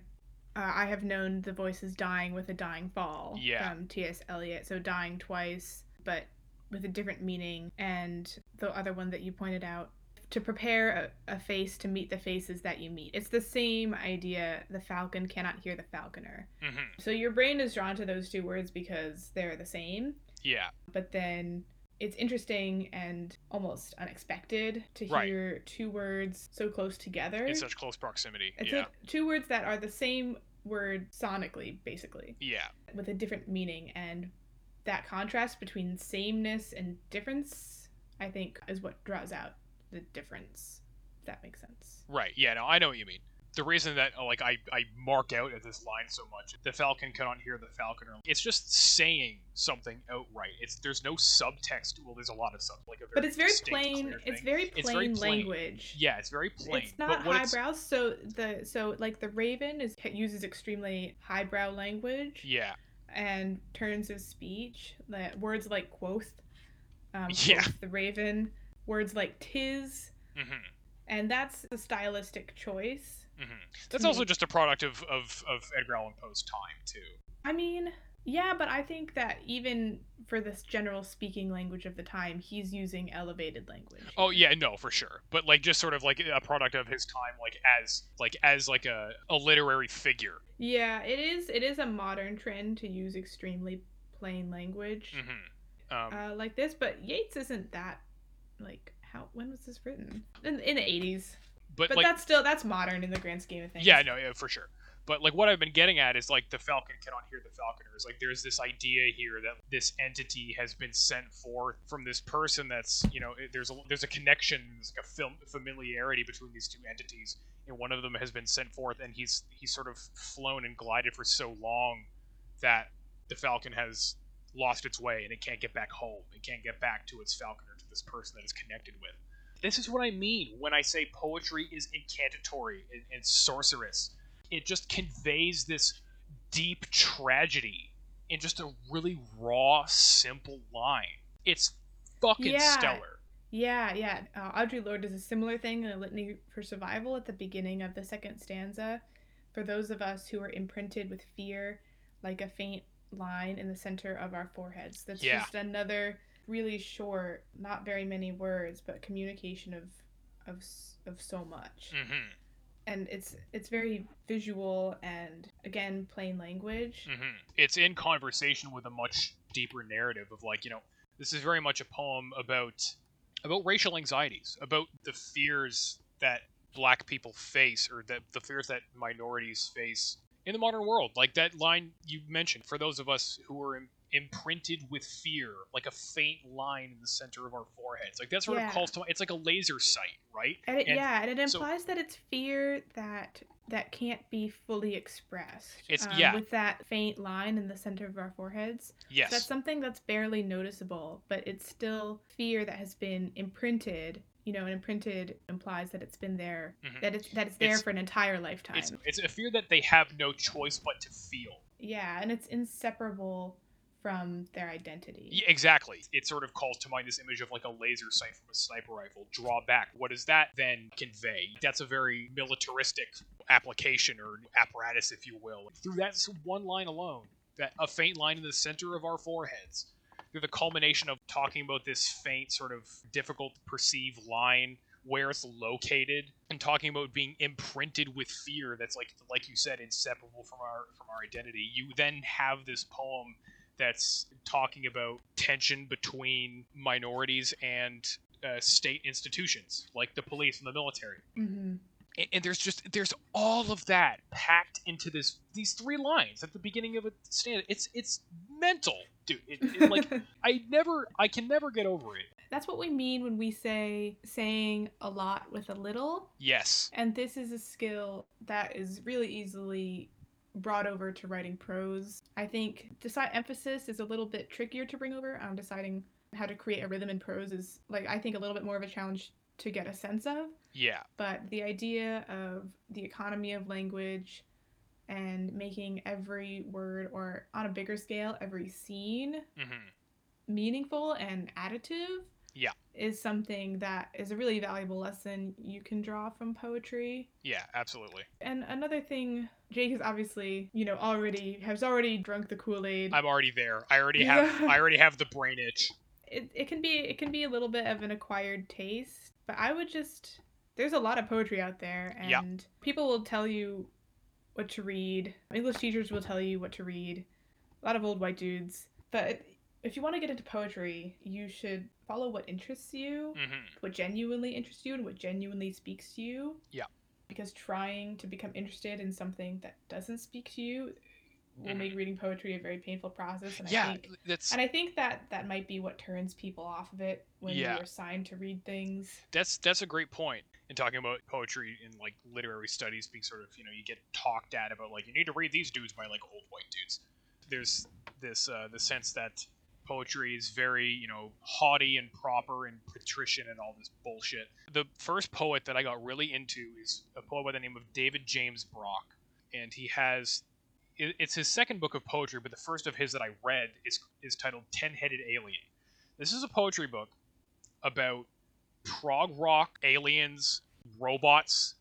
Uh, I have known the voices dying with a dying fall Yeah. from T.S. Eliot. So dying twice, but with a different meaning. And the other one that you pointed out, to prepare a, a face to meet the faces that you meet. It's the same idea. The falcon cannot hear the falconer. hmm So your brain is drawn to those two words because they're the same, Yeah, but then it's interesting and almost unexpected to Right. hear two words so close together. in such close proximity. It's yeah, like two words that are the same word sonically, basically, yeah, with a different meaning. And that contrast between sameness and difference, I think, is what draws out the difference. If that makes sense. right. Yeah, no, I know what you mean. The reason that uh, like I, I mark out at this line so much, the falcon cannot hear the falconer. It's just saying something outright. It's there's no subtext. Well, there's a lot of sub, like a very But it's very plain. It's very It's plain very plain. language. Yeah, it's very plain. It's not but what it's- highbrow. So the so like the Raven is uses extremely highbrow language Yeah, and turns of speech. Like words like quoth, um, Yeah. quoth the Raven. Words like tis, hmm and that's a stylistic choice. Hmm That's me. also just a product of, of, of Edgar Allan Poe's time too. I mean, yeah, but I think that even for this general speaking language of the time, he's using elevated language. Oh yeah, no, for sure. But like just sort of like a product of his time, like as like as like a, a literary figure. Yeah, it is. It is a modern trend to use extremely plain language. hmm Um, uh, like this, but Yeats isn't that like how when was this written in, in the 80s but, but like that's still that's modern in the grand scheme of things yeah, no, yeah, for sure. But like what I've been getting at is like the Falcon cannot hear the Falconers. Like there's this idea here that this entity has been sent forth from this person that's you know there's a there's a connection, there's like a film familiarity between these two entities, and one of them has been sent forth, and he's he's sort of flown and glided for so long that the Falcon has lost its way and it can't get back home. It can't get back to its falconer, to this person that it's connected with. This is what I mean when I say poetry is incantatory and, and sorcerous. It just conveys this deep tragedy in just a really raw, simple line. It's fucking Yeah. stellar. yeah yeah uh, audre lorde does a similar thing in a litany for survival at the beginning of the second stanza for those of us who are imprinted with fear like a faint line in the center of our foreheads that's Yeah. just another really short not very many words but communication of of of so much. Hmm and it's it's very visual and again plain language. Hmm It's in conversation with a much deeper narrative of like you know this is very much a poem about about racial anxieties, about the fears that black people face or that the fears that minorities face in the modern world. Like that line you mentioned, for those of us who are imprinted with fear, like a faint line in the center of our foreheads. Like that sort Yeah. of calls to mind. It's like a laser sight, right? and it, And yeah and it so- implies that it's fear that that can't be fully expressed It's- um, yeah. with that faint line in the center of our foreheads Yes. that's something that's barely noticeable but it's still fear that has been imprinted you know and imprinted implies that it's been there Mhm. that it's that it's there It's- for an entire lifetime it's, it's a fear that they have no choice but to feel. yeah and it's inseparable from their identity Yeah, exactly. It sort of calls to mind this image of like a laser sight from a sniper rifle. Draw back. What does that then convey? That's a very militaristic application or apparatus, if you will. Through that one line alone, that a faint line in the center of our foreheads, through the culmination of talking about this faint, sort of difficult to perceive line where it's located and talking about being imprinted with fear that's like like you said inseparable from our from our identity you then have this poem that's talking about tension between minorities and uh, state institutions like the police and the military. Hmm and, and there's just there's all of that packed into this these three lines at the beginning of a stand. It's it's mental dude. It, it, like i never i can never get over it. That's what we mean when we say saying a lot with a little. Yes. And this is a skill that is really easily brought over to writing prose. I think decide emphasis is a little bit trickier to bring over. Um, deciding how to create a rhythm in prose is like I think a little bit more of a challenge to get a sense of. Yeah. But the idea of the economy of language and making every word or on a bigger scale every scene hmm meaningful and additive Yeah. is something that is a really valuable lesson you can draw from poetry Yeah, absolutely. and another thing jake is obviously you know already has already drunk the kool-aid I'm already there. I already have Yeah. I already have the brain itch. it, it can be it can be a little bit of an acquired taste but i would just there's a lot of poetry out there and Yeah. people will tell you what to read english teachers will tell you what to read a lot of old white dudes but if you want to get into poetry you should follow what interests you hmm what genuinely interests you and what genuinely speaks to you Yeah. because trying to become interested in something that doesn't speak to you will Mhm. make reading poetry a very painful process and i Yeah, think that's and I think that that might be what turns people off of it when Yeah. you're assigned to read things. that's that's a great point in talking about poetry in like literary studies being sort of you know you get talked at about like you need to read these dudes by like old white dudes there's this uh the sense that poetry is very you know haughty and proper and patrician and all this bullshit. The first poet that i got really into is a poet by the name of david james brock and he has it's his second book of poetry but the first of his that i read is is titled ten-headed alien. This is a poetry book about prog rock aliens robots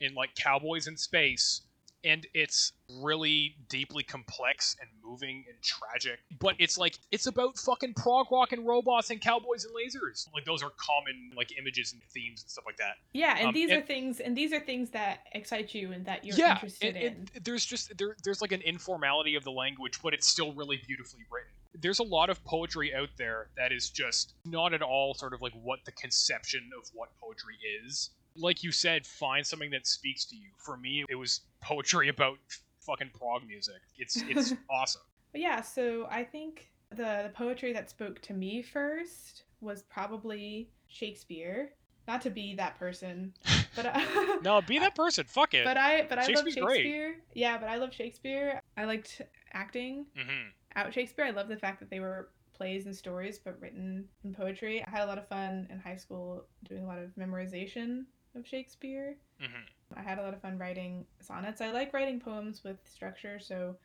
and like cowboys in space and it's really deeply complex and moving and tragic. But it's like it's about fucking prog rock and robots and cowboys and lasers. Like those are common like images and themes and stuff like that. Yeah, and Um, these and- are things and these are things that excite you and that you're yeah interested and- in. and there's just there, there's like an informality of the language but it's still really beautifully written. There's a lot of poetry out there that is just not at all sort of like what the conception of what poetry is like you said find something that speaks to you for me it was poetry about fucking prog music it's it's awesome But yeah, so I think the, the poetry that spoke to me first was probably Shakespeare. Not to be that person, but I, no be that person fuck it but I but I love Shakespeare's great. Shakespeare. Yeah, but I love Shakespeare. I liked acting. hmm out Shakespeare. I love the fact that they were plays and stories but written in poetry. I had a lot of fun in high school doing a lot of memorization of Shakespeare. hmm I had a lot of fun writing sonnets. I like writing poems with structure, so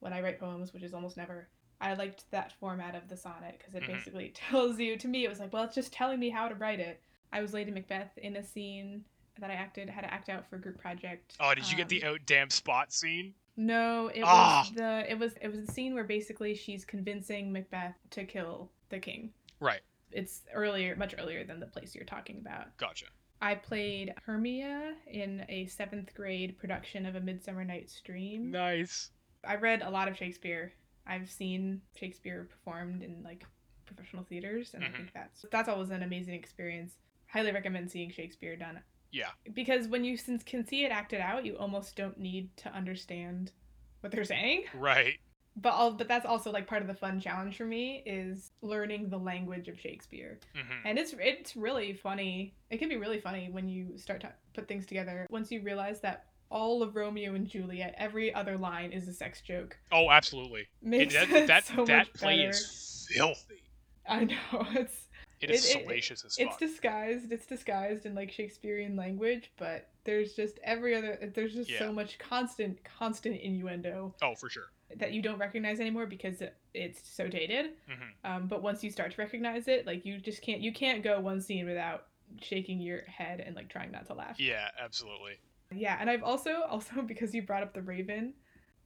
when I write poems, which is almost never, I liked that format of the sonnet because it Mhm. basically tells you, to me, it was like, well, it's just telling me how to write it. I was Lady Macbeth in a scene that I acted, had to act out for a group project. oh did you get the Um, out damn spot scene no, it Ah. was the it was it was the scene where basically she's convincing Macbeth to kill the king. right It's earlier, much earlier than the place you're talking about. gotcha I played Hermia in a seventh grade production of A Midsummer Night's Dream. nice I read a lot of Shakespeare. I've seen Shakespeare performed in like professional theaters, and Mhm. I think that's that's always an amazing experience. Highly recommend seeing Shakespeare done yeah because when you since can see it acted out, you almost don't need to understand what they're saying. right But all, but that's also like part of the fun challenge for me is learning the language of Shakespeare. hmm And it's it's really funny. It can be really funny when you start to put things together. Once you realize that all of Romeo and Juliet, every other line is a sex joke. oh absolutely It- Makes that it that, so that play better. is filthy I know it's It is It- it- salacious as it's disguised. It's disguised in like Shakespearean language, but there's just every other. There's just Yeah. so much constant, constant innuendo oh, for sure. That you don't recognize anymore because it's so dated. hmm Um, but once you start to recognize it, like you just can't. You can't go one scene without shaking your head and like trying not to laugh. Yeah, absolutely. Yeah, and I've also also because you brought up the Raven,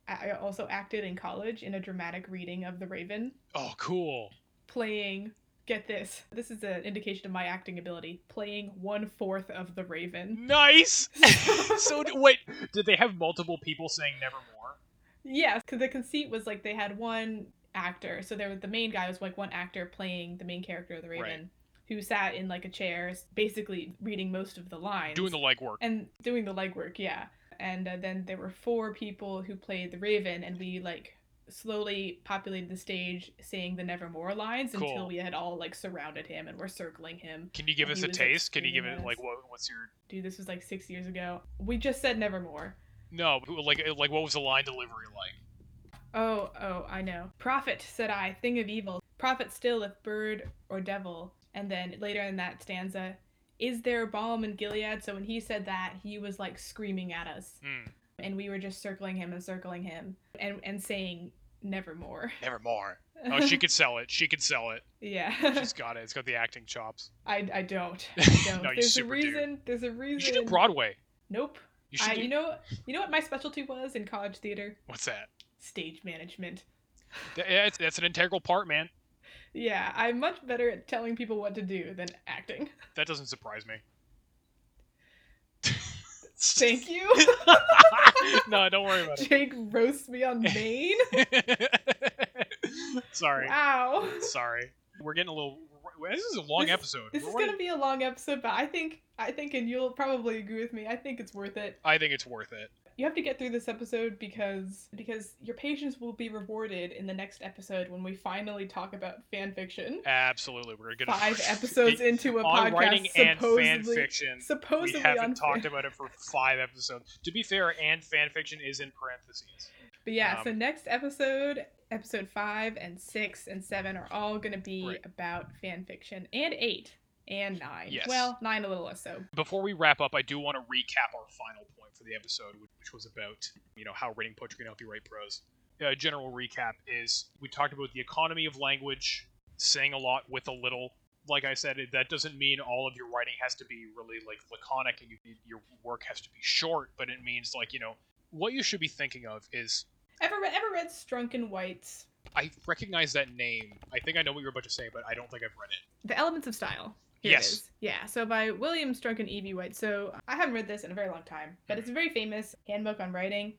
I I also acted in college in a dramatic reading of the Raven, Oh, cool. playing. Get this. This is an indication of my acting ability. Playing one fourth of the Raven. Nice. so wait, did they have multiple people saying nevermore? Yes, because the conceit was like they had one actor. So there was the main guy was like one actor playing the main character of the Raven, Right. who sat in like a chair, basically reading most of the lines. Doing the legwork. and doing the legwork, yeah. And uh, then there were four people who played the Raven, and we like slowly populated the stage saying the Nevermore lines Cool. until we had all like surrounded him and were circling him. Can you give us a taste? Can you give screaming it like what? What's your? Dude, this was like six years ago. We just said Nevermore. No, like like what was the line delivery like? Oh, oh, I know. Prophet, said I, thing of evil. Prophet still if bird or devil. And then later in that stanza, is there balm in Gilead? So when he said that, he was like screaming at us. Hmm. And we were just circling him and circling him and, and saying nevermore. Nevermore. Oh, she could sell it. She could sell it. yeah. She's got it. It's got the acting chops. I, I don't. I don't. No, you there's a super do. reason. There's a reason. You should do Broadway. Nope. You I, do... you know you know what my specialty was in college theater? What's that? Stage management. Yeah, it's- that's an integral part, man. Yeah, I'm much better at telling people what to do than acting. That doesn't surprise me. Thank you. no, don't worry about it. Jake roasts me on Maine. Sorry. Wow. Sorry. We're getting a little. This is a long This- episode. This We're is gonna be a long episode, but I think I think and you'll probably agree with me. I think it's worth it. I think it's worth it. You have to get through this episode because because your patience will be rewarded in the next episode when we finally talk about fan fiction. Absolutely, we're gonna Five episodes into a on podcast, writing and supposedly fan fiction. supposedly We haven't talked fan- about it for five episodes. To be fair, and fan fiction is in parentheses. But yeah, Um, so next episode, episode five and six and seven are all gonna be Right. about fan fiction, and eight and nine. Yes. Well, nine a little less so. Before we wrap up, I do want to recap our final point for the episode, which- which was about you know how writing poetry can help you write prose. A general recap is we talked about the economy of language, saying a lot with a little. Like I said, that doesn't mean all of your writing has to be really like laconic and you, your work has to be short, but it means like you know what you should be thinking of is Ever ever read Strunk and White's? I recognize that name. I think I know what you're about to say, but I don't think I've read it. The Elements of Style. Here Yes. It is. Yeah. So by William Strunk and E.B. White. So I haven't read this in a very long time, but it's a very famous handbook on writing.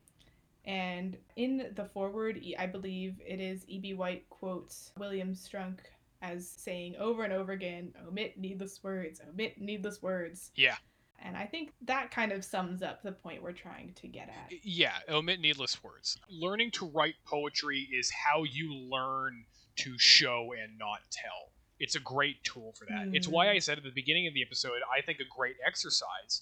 And in the foreword, I believe it is E.B. White quotes William Strunk as saying over and over again, omit needless words, omit needless words. Yeah. And I think that kind of sums up the point we're trying to get at. Yeah, omit needless words. Learning to write poetry is how you learn to show and not tell. It's a great tool for that. It's why I mm. said at the beginning of the episode, I think a great exercise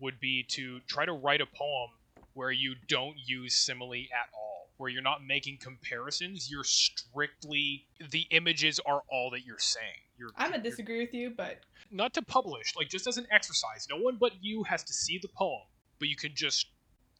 would be to try to write a poem where you don't use simile at all, where you're not making comparisons. You're strictly the images are all that you're saying. You're, I'm gonna disagree with you, but not to publish, like just as an exercise. No one but you has to see the poem, but you can just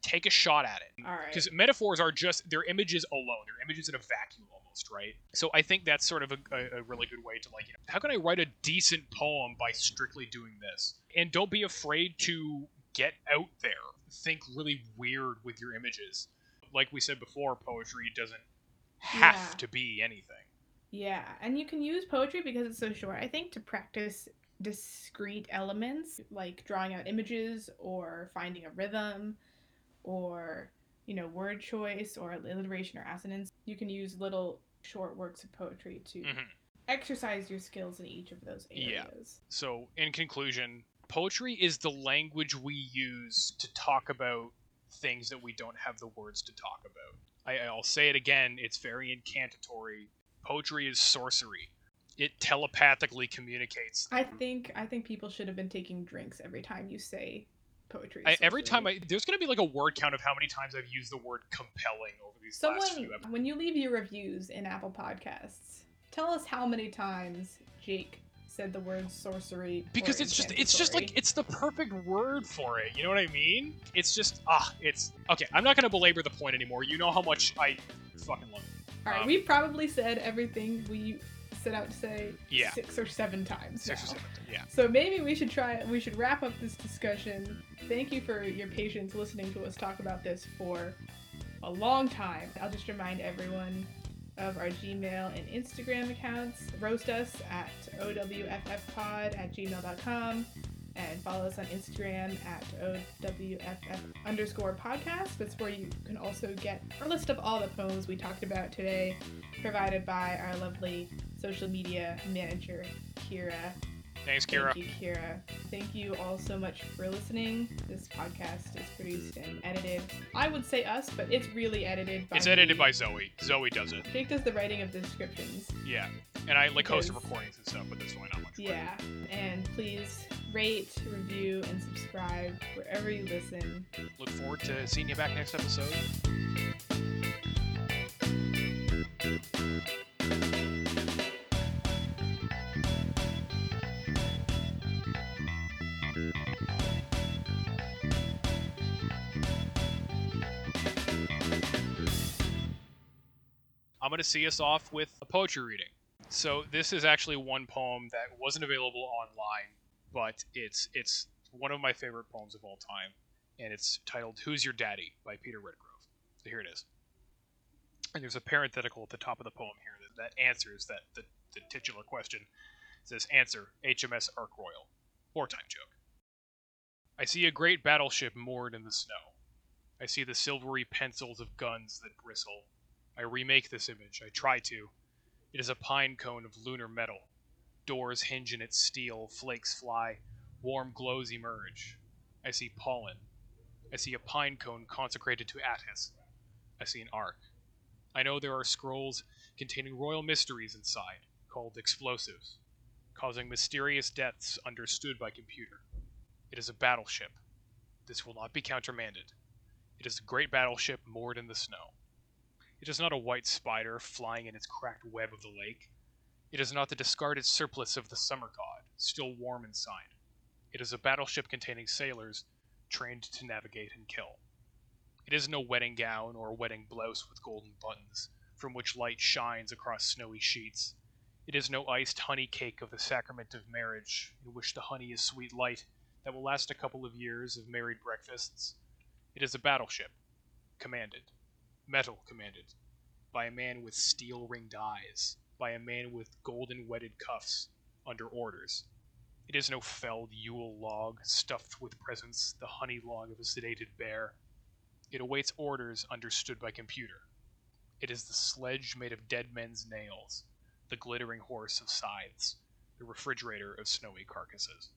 take a shot at it. all right. Because metaphors are just they're images alone. They're images in a vacuum almost, right? So I think that's sort of a, a, a really good way to like, you know, how can I write a decent poem by strictly doing this? And don't be afraid to get out there. Think really weird with your images. Like we said before, poetry doesn't have Yeah. to be anything. Yeah, and you can use poetry because it's so short. I think to practice discrete elements like drawing out images or finding a rhythm or, you know, word choice or alliteration or assonance, you can use little short works of poetry to Mhm. exercise your skills in each of those areas. Yeah. So, in conclusion, poetry is the language we use to talk about things that we don't have the words to talk about. I, I'll say it again, it's very incantatory. Poetry is sorcery. It telepathically communicates. I think I think people should have been taking drinks every time you say poetry. I, every time I there's going to be like a word count of how many times I've used the word compelling over these last few Someone, episodes. when you leave your reviews in Apple Podcasts, tell us how many times Jake said the word sorcery. because it's just it's just like it's the perfect word for it you know what i mean it's just ah it's okay i'm not gonna belabor the point anymore you know how much i fucking love it All right, um, we've probably said everything we set out to say Yeah. six or seven times. six or seven yeah So maybe we should try. We should wrap up this discussion. Thank you for your patience listening to us talk about this for a long time. I'll just remind everyone of our Gmail and Instagram accounts. Roast us at owffpod at gmail.com and follow us on Instagram at owff underscore podcast. That's where you can also get a list of all the poems we talked about today, provided by our lovely social media manager, Kira. Thanks kira Thank you, Kira. Thank you all so much for listening. This podcast is produced and edited. I would say us, but it's really edited by it's edited me. by zoe zoe does it Jake does the writing of the descriptions. yeah And I like host the recordings and stuff, but that's why not much. Yeah, and please rate, review, and subscribe wherever you listen. Look forward to seeing you back next episode. I'm going to see us off with a poetry reading. So this is actually one poem that wasn't available online, but it's it's one of my favorite poems of all time, and it's titled "Who's Your Daddy" by Peter Redgrove. So here it is. And there's a parenthetical at the top of the poem here that, that answers that the, the titular question. It says answer HMS Ark Royal. Wartime joke. I see a great battleship moored in the snow. I see the silvery pencils of guns that bristle. I remake this image. I try to. It is a pine cone of lunar metal. Doors hinge in its steel, flakes fly, warm glows emerge. I see pollen. I see a pine cone consecrated to Attis. I see an ark. I know there are scrolls containing royal mysteries inside, called explosives, causing mysterious deaths understood by computer. It is a battleship. This will not be countermanded. It is a great battleship moored in the snow. It is not a white spider flying in its cracked web of the lake. It is not the discarded surplus of the summer god, still warm inside. It is a battleship containing sailors trained to navigate and kill. It is no wedding gown or wedding blouse with golden buttons, from which light shines across snowy sheets. It is no iced honey cake of the sacrament of marriage, in which the honey is sweet light that will last a couple of years of married breakfasts. It is a battleship, commanded, metal commanded, by a man with steel ringed eyes, by a man with golden wedded cuffs, under orders. It is no felled Yule log stuffed with presents, the honey log of a sedated bear. It awaits orders understood by computer. It is the sledge made of dead men's nails, the glittering horse of scythes, the refrigerator of snowy carcasses.